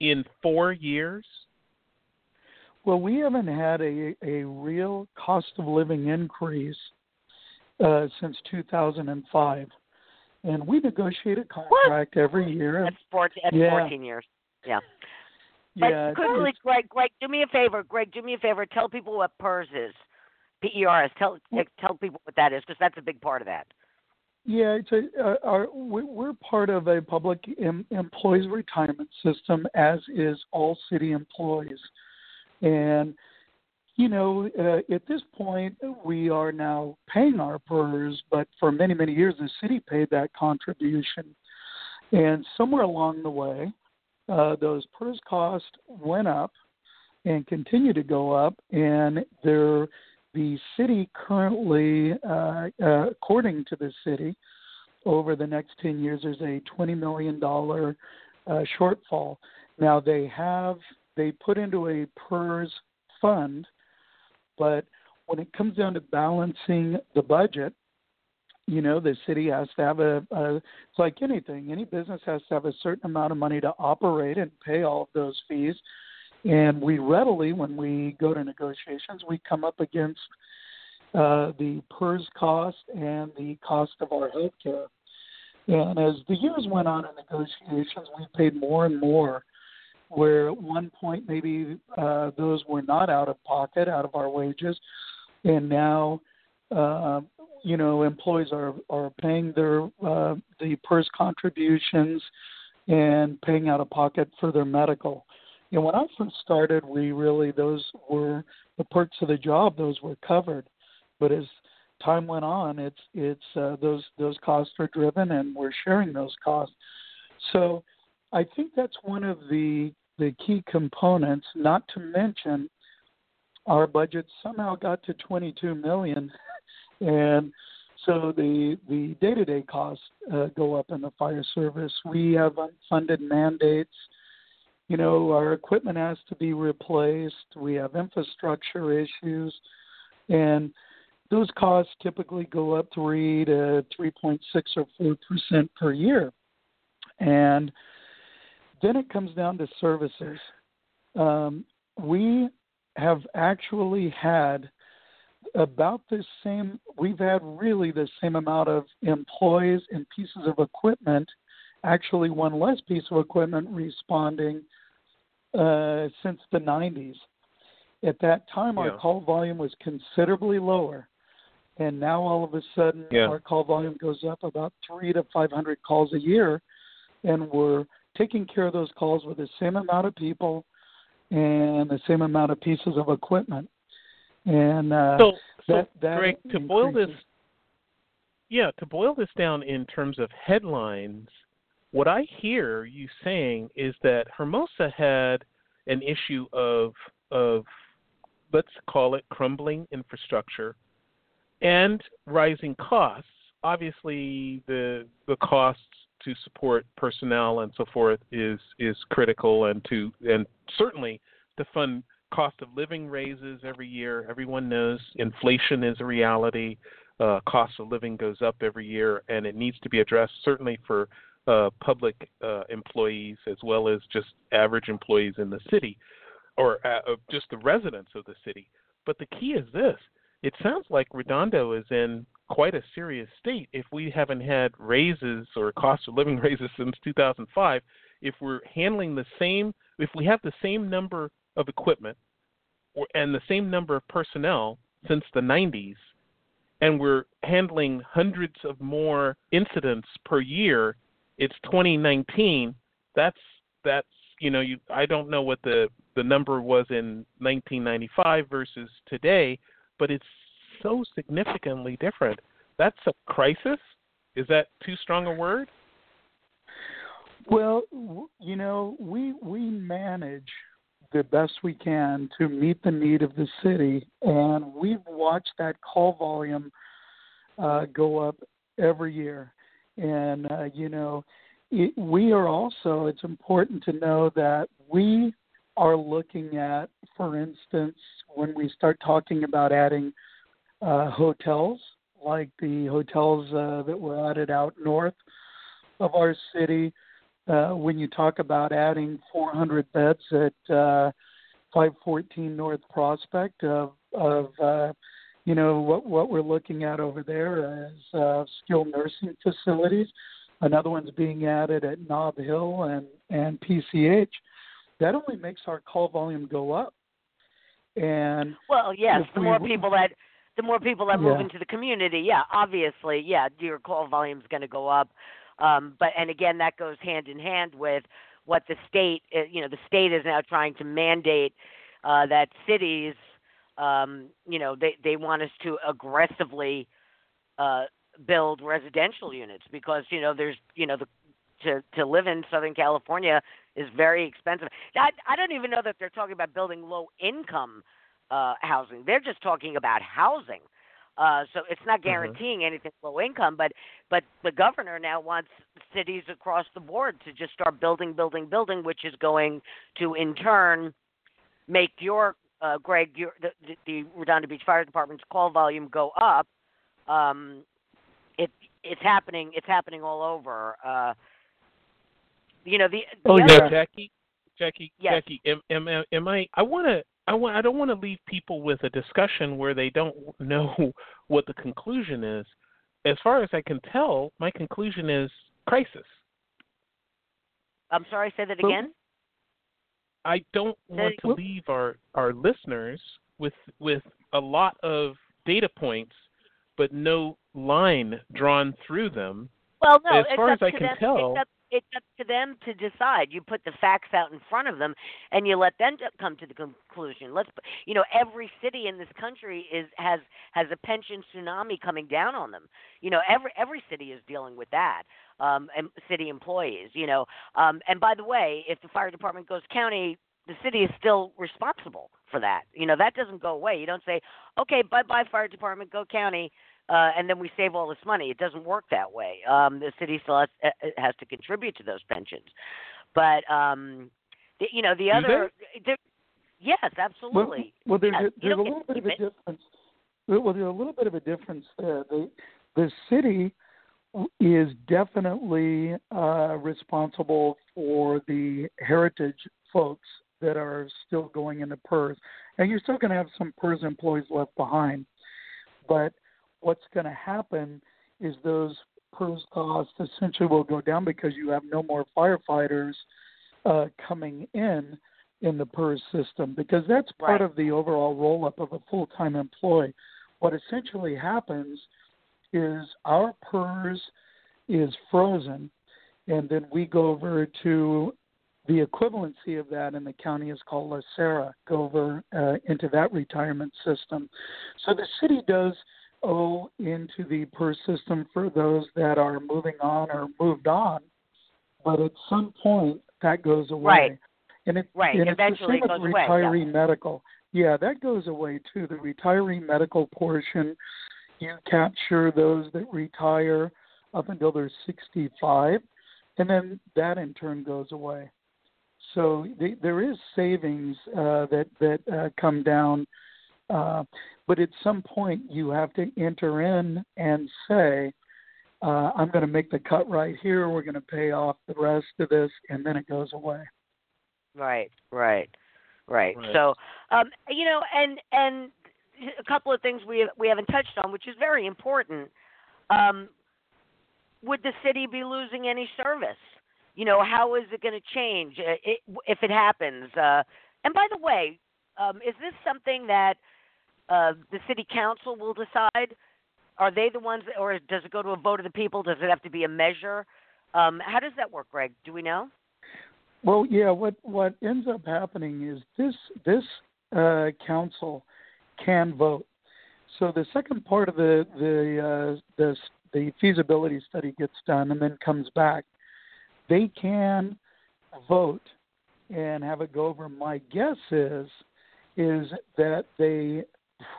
in four years. Well, we haven't had a a real cost of living increase uh, since 2005, and we negotiate a contract every year. That's 14, that's Yeah. 14 years. Yeah. But yeah, quickly, it's- Greg, Greg, do me a favor. Greg, do me a favor. Tell people what PERS is. P E R S. Tell tell people what that is because that's a big part of that. Yeah, it's a, uh, our, we- we're part of a public em, employees retirement system, as is all city employees. And, you know, uh, at this point, we are now paying our PERS, but for many, many years, the city paid that contribution. And somewhere along the way, uh, those PERS costs went up and continue to go up, and they're the city currently, uh, uh, according to the city, over the next 10 years, there's a $20 million uh, shortfall. Now, they have, they put into a PERS fund, but when it comes down to balancing the budget, you know, the city has to have a, a, it's like anything, any business has to have a certain amount of money to operate and pay all of those fees. And we readily, when we go to negotiations, we come up against uh, the PERS cost and the cost of our health care. And as the years went on in negotiations, we paid more and more. Where at one point maybe uh, those were not out of pocket, out of our wages, and now uh, you know employees are are paying their uh, the PERS contributions and paying out of pocket for their medical. Know, when I first started, we really those were the perks of the job; those were covered. But as time went on, it's it's uh, those those costs are driven, and we're sharing those costs. So, I think that's one of the the key components. Not to mention, our budget somehow got to 22 million, and so the the day to day costs uh, go up in the fire service. We have unfunded mandates you know, our equipment has to be replaced. We have infrastructure issues, and those costs typically go up three to three point six or four percent per year. And then it comes down to services. Um, we have actually had about the same we've had really the same amount of employees and pieces of equipment actually one less piece of equipment responding uh, since the 90s at that time yeah. our call volume was considerably lower and now all of a sudden yeah. our call volume goes up about 3 to 500 calls a year and we're taking care of those calls with the same amount of people and the same amount of pieces of equipment and uh, so, so that, that Greg, to increases. boil this, yeah, to boil this down in terms of headlines, what I hear you saying is that Hermosa had an issue of of let's call it crumbling infrastructure and rising costs. Obviously, the the costs to support personnel and so forth is is critical, and to and certainly to fund cost of living raises every year. Everyone knows inflation is a reality. Uh, cost of living goes up every year, and it needs to be addressed certainly for uh, public uh, employees as well as just average employees in the city or uh, just the residents of the city. But the key is this it sounds like Redondo is in quite a serious state if we haven't had raises or cost of living raises since 2005. If we're handling the same, if we have the same number of equipment or, and the same number of personnel since the 90s, and we're handling hundreds of more incidents per year, it's 2019. That's that's you know you I don't know what the the number was in 1995 versus today, but it's so significantly different. That's a crisis. Is that too strong a word? Well, you know, we we manage the best we can to meet the need of the city, and we've watched that call volume uh, go up every year. And uh, you know, it, we are also. It's important to know that we are looking at, for instance, when we start talking about adding uh, hotels, like the hotels uh, that were added out north of our city uh, when you talk about adding 400 beds at uh, 514 North Prospect of, of uh, you know what what we're looking at over there is uh, skilled nursing facilities. Another one's being added at Knob Hill and and PCH. That only makes our call volume go up. And well, yes, the we, more people that the more people that move Yeah. into the community, yeah, obviously, yeah, your call volume is going to go up. Um, but and again, that goes hand in hand with what the state, uh, you know, the state is now trying to mandate uh, that cities, um, you know, they they want us to aggressively uh, build residential units because you know there's you know the to to live in Southern California is very expensive. I I don't even know that they're talking about building low income uh, housing. They're just talking about housing. Uh, so it's not guaranteeing anything low income, but but the governor now wants cities across the board to just start building, building, building, which is going to in turn make your uh, Greg your the, the, Redondo Beach Fire Department's call volume go up. Um, it it's happening. It's happening all over. Uh, you know the, the Oh, other, yeah. Jackie, Jackie, Yes. Jackie, am, am, I- am I? I want to. I want. I don't want to leave people with a discussion where they don't know what the conclusion is. As far as I can tell, my conclusion is crisis. I'm sorry. Say that again. I don't want to leave our our listeners with with a lot of data points, but no line drawn through them. Well, no, As far as I can tell- up, it's up to them to decide. You put the facts out in front of them, and you let them come to the conclusion. Let's, you know, every city in this country is has has a pension tsunami coming down on them. You know, every every city is dealing with that. Um, and city employees, you know. Um, and by the way, if the fire department goes county, the city is still responsible for that. You know, that doesn't go away. You don't say, okay, bye bye fire department, go county uh, and then we save all this money. It doesn't work that way. Um, the city still has, uh, has to contribute to those pensions, but um, the, you know the other. there- Yes, absolutely. well there's, Yeah, a, there's a little bit of a difference. Well, there's a little bit of a difference there. The the city is definitely uh, responsible for the heritage folks that are still going into PERS. And you're still going to have some PERS employees left behind. But what's going to happen is those PERS costs essentially will go down because you have no more firefighters uh, coming in in the PERS system because that's part right. of the overall roll up of a full time employee. What essentially happens is our PERS is frozen, and then we go over to the equivalency of that in the county is called LACERA, go over uh, into that retirement system. So the city does owe into the PERS system for those that are moving on or moved on, but at some point that goes away. Right. And it, right. and Eventually it's the same goes with away. retiree Yeah. medical. Yeah, that goes away too. The retiree medical portion, you capture those that retire up until they're 65, and then that in turn goes away. So the, there is savings uh, that that uh, come down, uh, but at some point you have to enter in and say, uh, "I'm going to make the cut right here. We're going to pay off the rest of this," and then it goes away. Right, right, right. Right. So, um, you know, and and a couple of things we we haven't touched on, which is very important. Um, would the city be losing any service? You know, how is it going to change uh, if it happens? Uh, and by the way, um, is this something that uh, the city council will decide? Are they the ones, or does it go to a vote of the people? Does it have to be a measure? Um, how does that work, Greg? Do we know? Well, yeah. What what ends up happening is this this uh, council can vote. So the second part of the the uh, the the feasibility study gets done and then comes back. They can vote and have it go over. My guess is is that they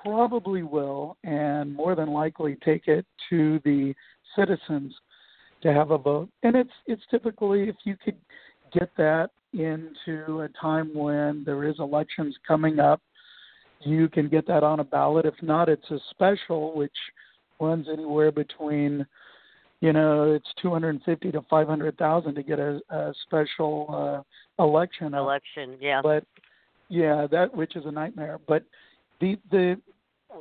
probably will and more than likely take it to the citizens to have a vote. And it's it's typically if you could get that into a time when there is elections coming up, you can get that on a ballot. If not, it's a special which runs anywhere between you know it's 250 to 500,000 to get a, a special uh, election. up. Election, yeah. But yeah, that which is a nightmare. But the the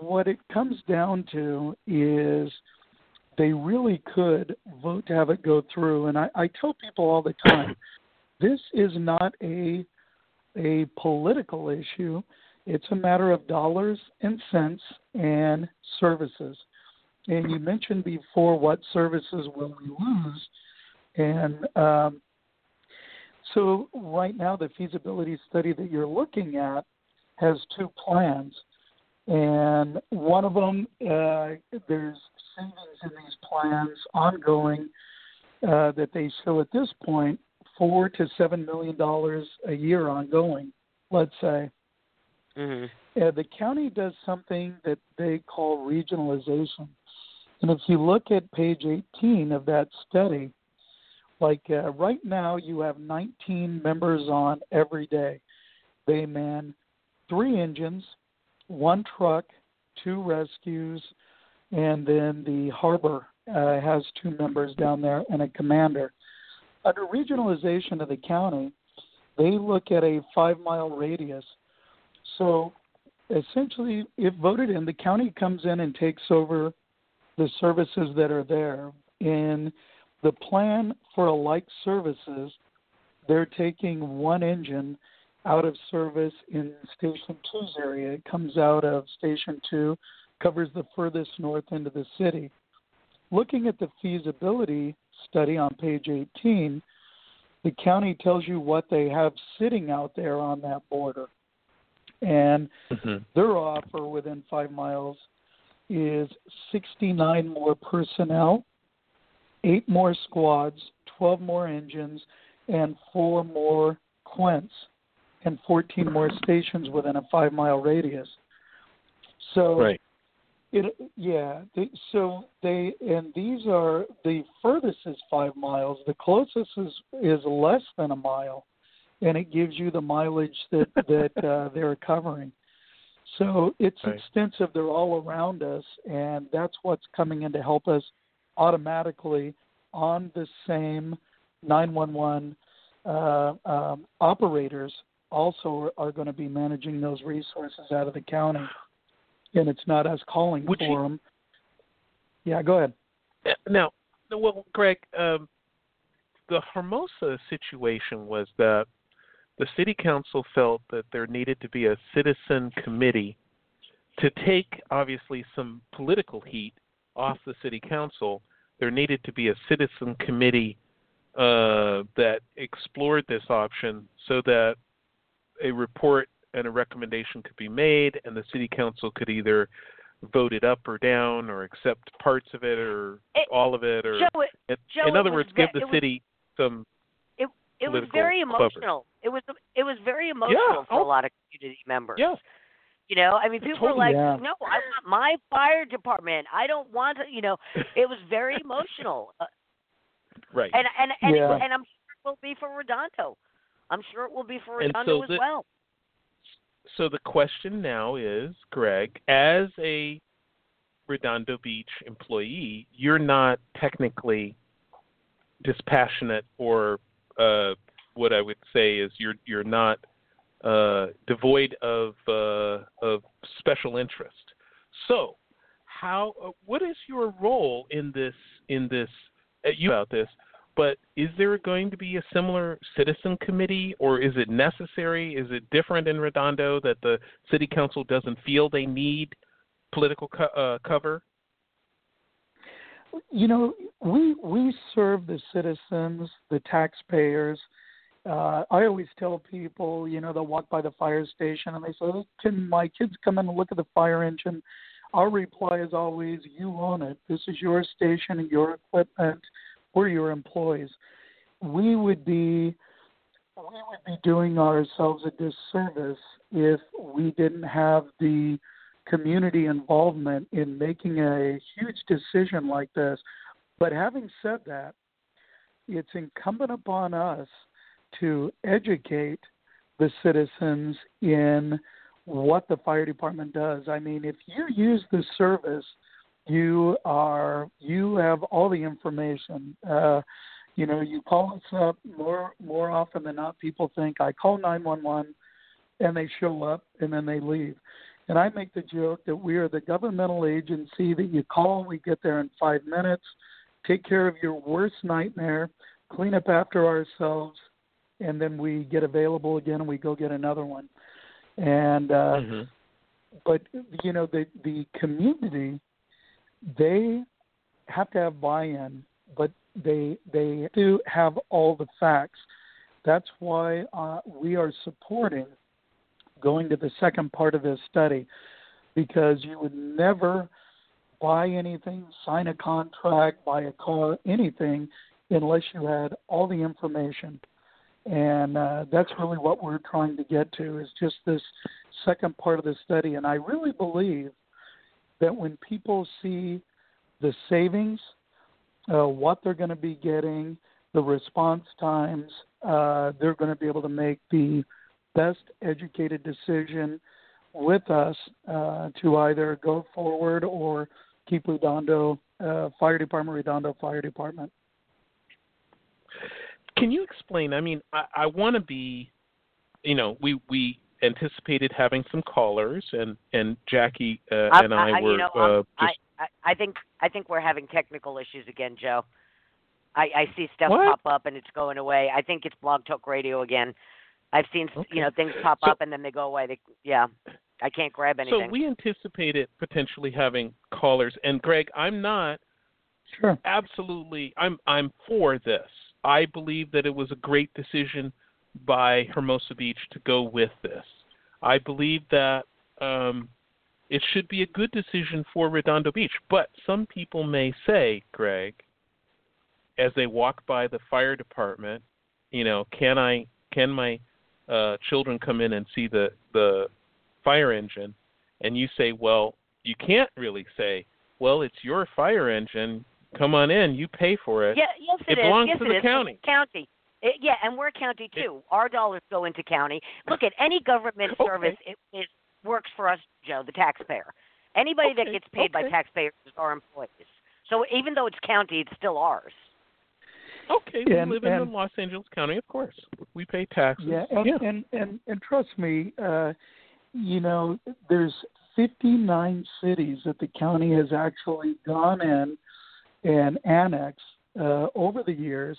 what it comes down to is they really could vote to have it go through. And I, I tell people all the time, this is not a a political issue. It's a matter of dollars and cents and services. And you mentioned before what services will we lose, and um, so right now the feasibility study that you're looking at has two plans, and one of them uh, there's savings in these plans ongoing uh, that they show at this point four to seven million dollars a year ongoing. Let's say hmm uh, the county does something that they call regionalization, and if you look at page 18 of that study, like uh, right now you have 19 members on every day. They man three engines, one truck, two rescues, and then the harbor uh, has two members down there and a commander. Under regionalization of the county, they look at a five mile radius. So essentially, if voted in, the county comes in and takes over the services that are there. In the plan for a like services, they're taking one engine out of service in Station 2's area. It comes out of Station 2, covers the furthest north end of the city. Looking at the feasibility study on page 18, the county tells you what they have sitting out there on that border. And Mhm. their offer within five miles is 69 more personnel, eight more squads, 12 more engines, and four more quints, and 14 more stations within a five mile radius. So Right. it yeah. They, so they and these are the furthest is five miles. The closest is is less than a mile, and it gives you the mileage that that uh, they're covering. So it's Right. extensive. They're all around us, and that's what's coming in to help us automatically on the same 911 uh, um, operators also are, are going to be managing those resources out of the county, and it's not us calling Would for you- them. Yeah, go ahead. Uh, Now, well, Greg, um, the Hermosa situation was that the city council felt that there needed to be a citizen committee to take, obviously, some political heat off the city council. There needed to be a citizen committee uh, that explored this option so that a report and a recommendation could be made, and the city council could either vote it up or down, or accept parts of it, or It- all of it, or Joe, it, in, Joe, in other was words, give the it was- city some. it was political very cover. emotional. It was it was very emotional for oh. a lot of community members. Yeah, You know, I mean, people were like, Yeah. "No, I want my fire department. I don't want to." You know, it was very emotional, uh, right. and and and, Yeah. and I'm sure it will be for Redondo. I'm sure it will be for Redondo so as well. So the question now is, Greg, as a Redondo Beach employee, you're not technically dispassionate or uh, what I would say is you're you're not uh, devoid of uh, of special interest. So, how uh, what is your role in this in this uh, you about this? But is there going to be a similar citizen committee, or is it necessary? Is it different in Redondo that the city council doesn't feel they need political co- uh, cover? You know, we we serve the citizens, the taxpayers. Uh, I always tell people, you know, they'll walk by the fire station and they say, "Can my kids come in and look at the fire engine?" Our reply is always, "You own it. This is your station and your equipment. We're your employees." We would be we would be doing ourselves a disservice if we didn't have the community involvement in making a huge decision like this. But having said that, it's incumbent upon us to educate the citizens in what the fire department does. I mean, if you use the service, you are you have all the information. Uh, you know, you call us up more more often than not. People think I call nine one one, and they show up and then they leave. And I make the joke that we are the governmental agency that you call, we get there in five minutes, take care of your worst nightmare, clean up after ourselves, and then we get available again and we go get another one. And uh, Mhm. but you know the the community they have to have buy-in but they they do have all the facts. That's why uh, we are supporting going to the second part of this study because you would never buy anything sign a contract buy a car anything unless you had all the information. And uh, that's really what we're trying to get to is just this second part of the study. And i really believe that when people see the savings uh, what they're going to be getting the response times uh, they're going to be able to make the best educated decision with us uh, to either go forward or keep redondo uh, fire department redondo fire department Can you explain? I mean, I, I want to be, you know, we we anticipated having some callers, and and Jackie uh, I- and I, I- you were know, uh, I'm- just I, I think I think we're having technical issues again, Joe. I, I see stuff What? pop up and it's going away. I think it's Blog Talk Radio again. I've seen Okay. you know things pop So- up and then they go away. They yeah, I can't grab anything. so we anticipated potentially having callers. And Greg, I'm not sure absolutely. I'm I'm for this. I believe that it was a great decision by Hermosa Beach to go with this. I believe that um, it should be a good decision for Redondo Beach. But some people may say, Greg, as they walk by the fire department, you know, can I can my uh, children come in and see the the fire engine? And you say, well, you can't really say, well, it's your fire engine. Come on in. You pay for it. yeah, yes It it is. belongs yes, to it the is. county. County. It, yeah, and we're a county too. Our dollars go into county. Look at any government Okay. service. It, it works for us, Joe, the taxpayer. Anybody that gets paid by taxpayers is our employees. So even though it's county, it's still ours. Okay, we And- live in and- Los Angeles County, of course. We pay taxes. Yeah, and yeah. and, and and trust me, uh, you know, there's 59 cities that the county has actually gone in and annexed uh, over the years,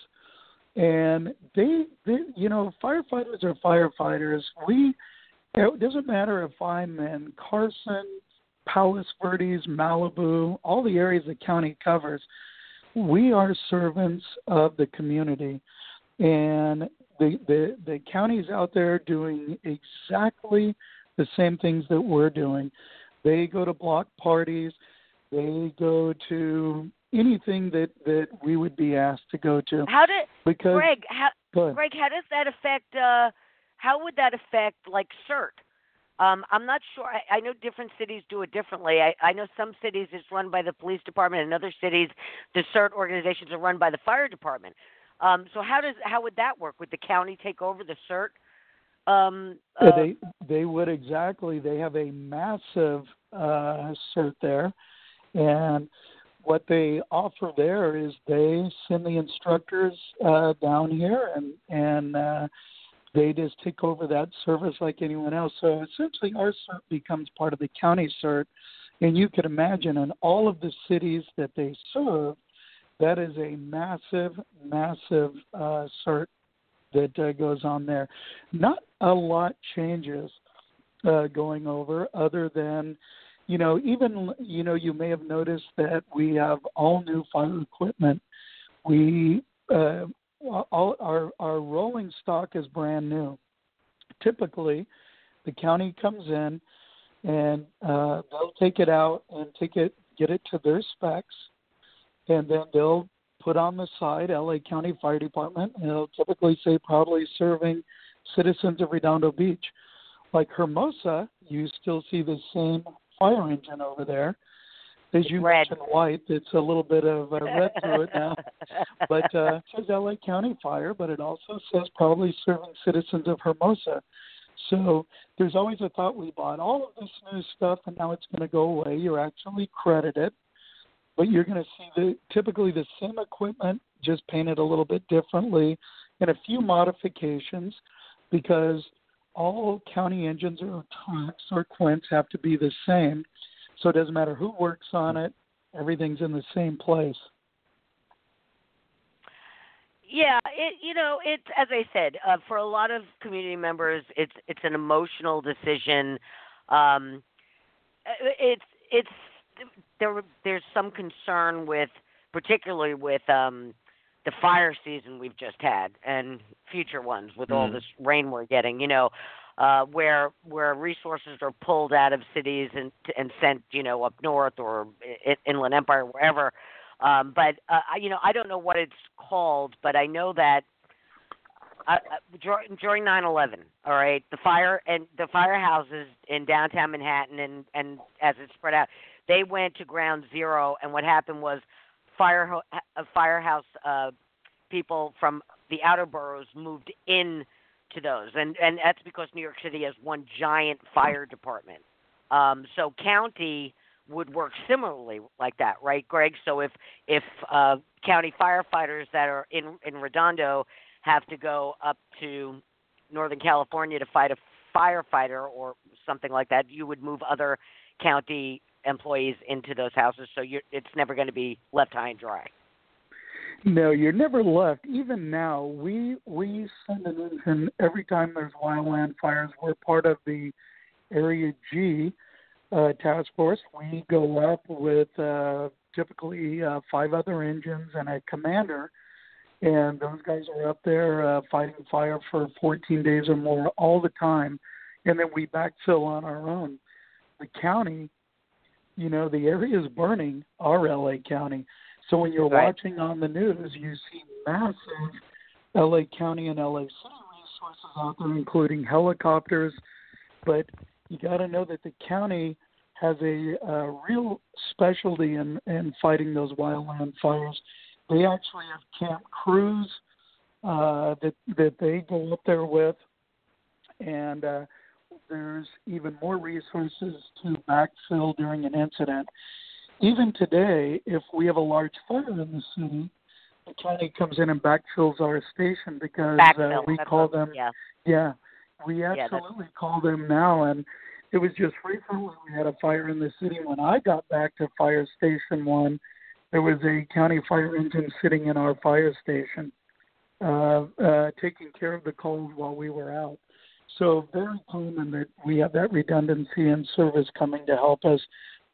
and they, they, you know, firefighters are firefighters. We, it doesn't matter if I'm in Carson, Palos Verdes, Malibu, all the areas the county covers. We are servants of the community, and the the the counties out there doing exactly the same things that we're doing. They go to block parties. They go to anything that that we would be asked to go to How did because Greg? How Greg? How does that affect? uh How would that affect like CERT? Um, I'm not sure. I, I know different cities do it differently. I, I know some cities it's run by the police department, and other cities the CERT organizations are run by the fire department. Um, so how does how would that work? Would the county take over the CERT? Um, Yeah, uh, they they would exactly. They have a massive uh, cert there, and what they offer there is they send the instructors uh, down here, and and uh, they just take over that service like anyone else. So essentially, our cert becomes part of the county cert, and you can imagine in all of the cities that they serve, that is a massive, massive uh, cert that uh, goes on there. Not a lot changes uh, going over, other than, you know, even you know, you may have noticed that we have all new fire equipment. We uh, all our our rolling stock is brand new. Typically, the county comes in and uh, they'll take it out and take it get it to their specs, and then they'll put on the side LA County Fire Department, and it'll typically say proudly serving citizens of Redondo Beach. Like Hermosa, you still see the same fire engine over there. As you Red. mentioned, white. It's a little bit of uh, red to it now, but uh, it says LA County Fire, but it also says proudly serving citizens of Hermosa. So there's always a thought we bought all of this new stuff and now it's going to go away. You're actually credited, but you're going to see the typically the same equipment just painted a little bit differently and a few modifications because all county engines or trucks or quints have to be the same. So it doesn't matter who works on it, everything's in the same place. Yeah, it you know it's as I said uh, for a lot of community members it's it's an emotional decision. Um, uh, it's it's there there's some concern with particularly with um, the fire season we've just had and future ones with all Mm. this rain we're getting. You know. Uh, where where resources are pulled out of cities and and sent you know up north or i- inland empire wherever um, but uh, I- you know, I don't know what it's called, but I know that uh, uh, dur- during 9/11, all right, the fire and the firehouses in downtown Manhattan and and as it spread out, they went to ground zero, and what happened was fire uh, firehouse uh, people from the outer boroughs moved in to those, and and that's because New York City has one giant fire department. Um, so county would work similarly like that, right, Greg? So if if uh, county firefighters that are in in Redondo have to go up to Northern California to fight a firefighter or something like that, you would move other county employees into those houses, so you're, it's never going to be left high and dry. No, you're never left. Even now, we we send an engine every time there's wildland fires. We're part of the Area G uh, task force. We go up with uh, typically uh, five other engines and a commander, and those guys are up there uh, fighting fire for 14 days or more all the time, and then we backfill on our own. The county, you know, the area is burning. Our LA County. So when you're Right. watching on the news, you see massive LA County and LA City resources out there, including helicopters. But you got to know that the county has a, uh real specialty in, in fighting those wildland fires. They actually have camp crews uh, that that they go up there with, and uh, there's even more resources to backfill during an incident. even today, if we have a large fire in the city, the county comes in and backfills our station because Backfill, uh, we call them. Yeah. Yeah, we Yeah, absolutely call them now, and it was just recently we had a fire in the city. When I got back to Fire Station One, there was a county fire engine sitting in our fire station, uh, uh, taking care of the calls while we were out. So very common that we have that redundancy and service coming to help us.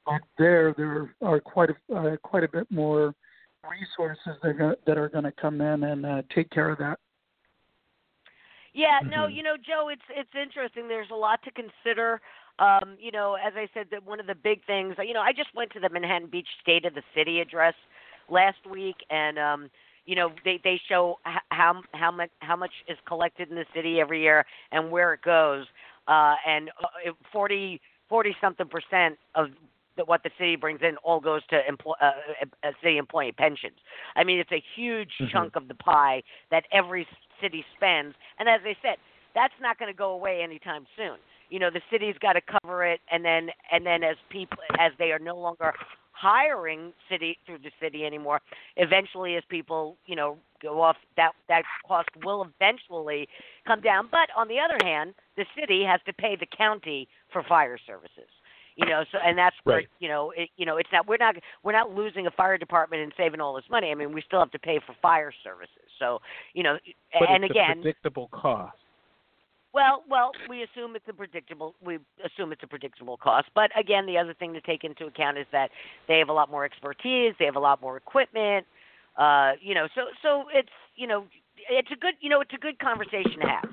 But there, there are quite a uh, quite a bit more resources that are gonna, that are going to come in and uh, take care of that. Yeah, no, Mhm. you know, Joe, it's it's interesting. There's a lot to consider. Um, you know, as I said, that one of the big things. You know, I just went to the Manhattan Beach State of the City address last week, and um, you know, they they show how how much how much is collected in the city every year and where it goes. Uh, and uh, 40 40 something percent of the, what the city brings in all goes to employ, uh, uh, city employee pensions. I mean, it's a huge Mhm. chunk of the pie that every city spends. And as I said, that's not going to go away anytime soon. You know, the city's got to cover it, and then and then as people as they are no longer hiring city through the city anymore, eventually as people you know go off, that that cost will eventually come down. But on the other hand, the city has to pay the county for fire services. You know, so and that's where Right. you know it. You know, it's not we're not we're not losing a fire department and saving all this money. I mean, we still have to pay for fire services. So you know, But and it's again, a predictable cost. Well, well, we assume it's a predictable. We assume it's a predictable cost. But again, the other thing to take into account is that they have a lot more expertise. They have a lot more equipment. Uh, you know, so so it's you know it's a good you know it's a good conversation to have.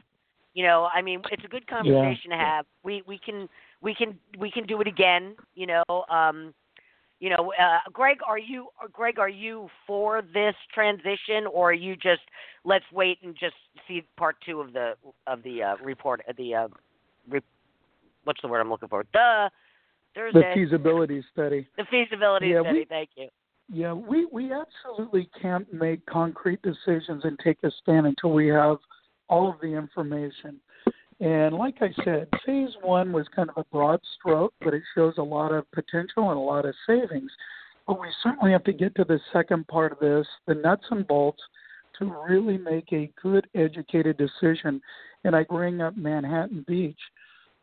You know, I mean, it's a good conversation to have. We we can we can we can do it again. You know, um, you know, uh, Greg, are you Greg? Are you for this transition, or are you just let's wait and just see part two of the of the uh, report? uh, The uh, re- what's the word I'm looking for? The Thursday. The feasibility study. The feasibility Yeah, study. we- Thank you. Yeah, we we absolutely can't make concrete decisions and take a stand until we have all of the information. And like I said, phase one was kind of a broad stroke, but it shows a lot of potential and a lot of savings. But we certainly have to get to the second part of this, the nuts and bolts, to really make a good educated decision. And I bring up Manhattan Beach.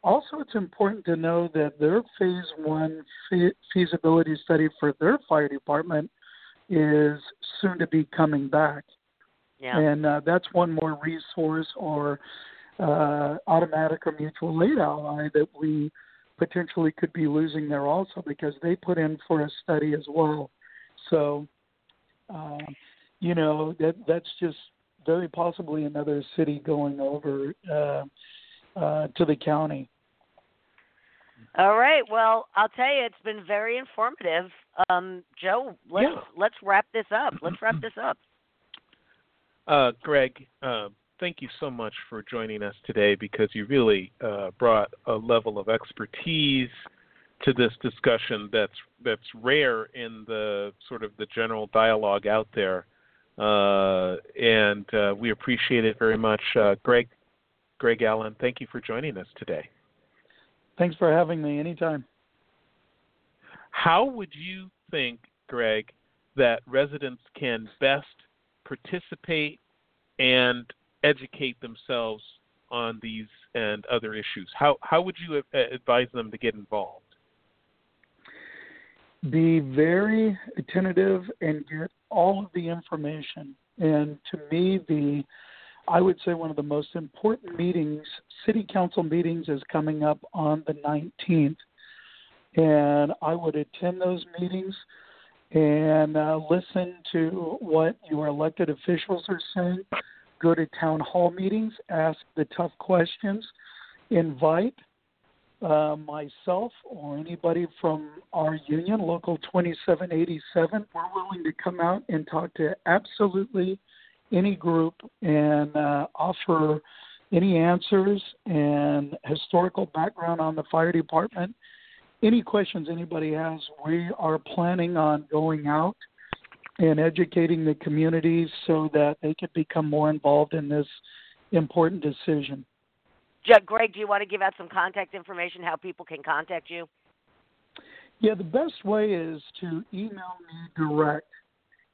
Also, it's important to know that their phase one fe- feasibility study for their fire department is soon to be coming back. Yeah. And uh, that's one more resource or uh, automatic or mutual aid ally that we potentially could be losing there also because they put in for a study as well. So, uh, you know, that that's just very possibly another city going over uh, uh, to the county. All right. Well, I'll tell you, it's been very informative. Um, Joe, let's Yeah. let's wrap this up. Let's wrap this up. Uh, Greg, uh, thank you so much for joining us today because you really uh, brought a level of expertise to this discussion that's that's rare in the sort of the general dialogue out there, uh, and uh, we appreciate it very much. Uh, Greg, Greg Allen, thank you for joining us today. Thanks for having me anytime. How would you think, Greg, that residents can best participate and educate themselves on these and other issues? How how would you advise them to get involved? Be very attentive and get all of the information. And to me, the I would say one of the most important meetings, city council meetings, is coming up on the 19th. And I would attend those meetings and uh, listen to what your elected officials are saying. Go to town hall meetings, ask the tough questions, invite uh, myself or anybody from our union, Local 2787. We're willing to come out and talk to absolutely any group and uh, offer any answers and historical background on the fire department. Any questions anybody has, we are planning on going out and educating the communities so that they could become more involved in this important decision. Greg, do you want to give out some contact information how people can contact you? Yeah, the best way is to email me direct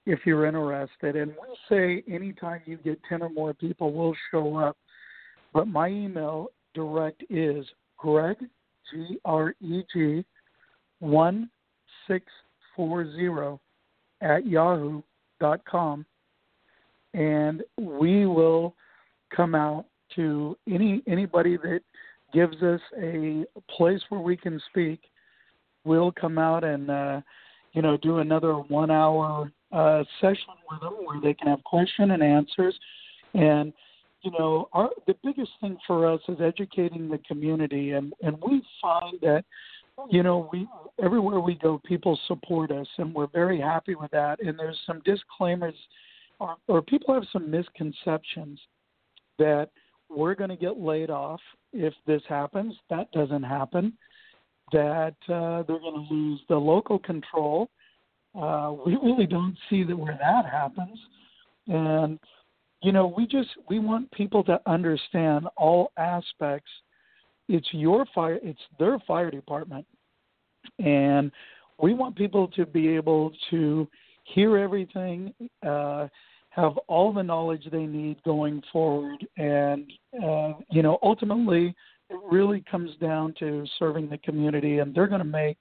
if you're interested. And we say anytime you get 10 or more people, we'll show up. But my email direct is Greg, G R E G, 1640 at yahoo.com. And we will come out to any anybody that gives us a place where we can speak we'll come out and uh, you know do another one hour uh, session with them where they can have question and answers. And you know, our the biggest thing for us is educating the community, and and we find that you know we everywhere we go, people support us, and we're very happy with that. And there's some disclaimers, or, or people have some misconceptions that we're going to get laid off if this happens. That doesn't happen that uh, they're going to lose the local control. Uh, we really don't see that where that happens, and you know we just we want people to understand all aspects. It's your fire, it's their fire department, and we want people to be able to hear everything, uh, have all the knowledge they need going forward, and uh, you know ultimately it really comes down to serving the community, and they're going to make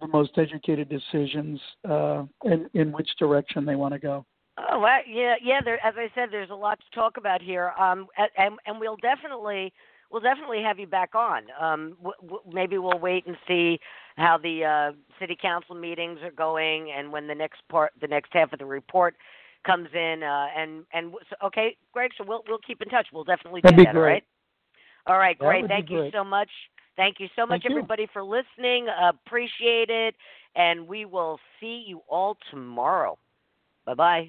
the most educated decisions uh, in in which direction they want to go. Oh, well, yeah, yeah. There, as I said, there's a lot to talk about here, um, and and we'll definitely we'll definitely have you back on. Um, w- w- maybe we'll wait and see how the uh, city council meetings are going, and when the next part, the next half of the report comes in. Uh, and and so, okay, Greg. So we'll we'll keep in touch. We'll definitely That'd do be that. great. All right. All right, That great. Thank you so much. Thank you so much, Thank you. everybody, for listening. Appreciate it. And we will see you all tomorrow. Bye bye.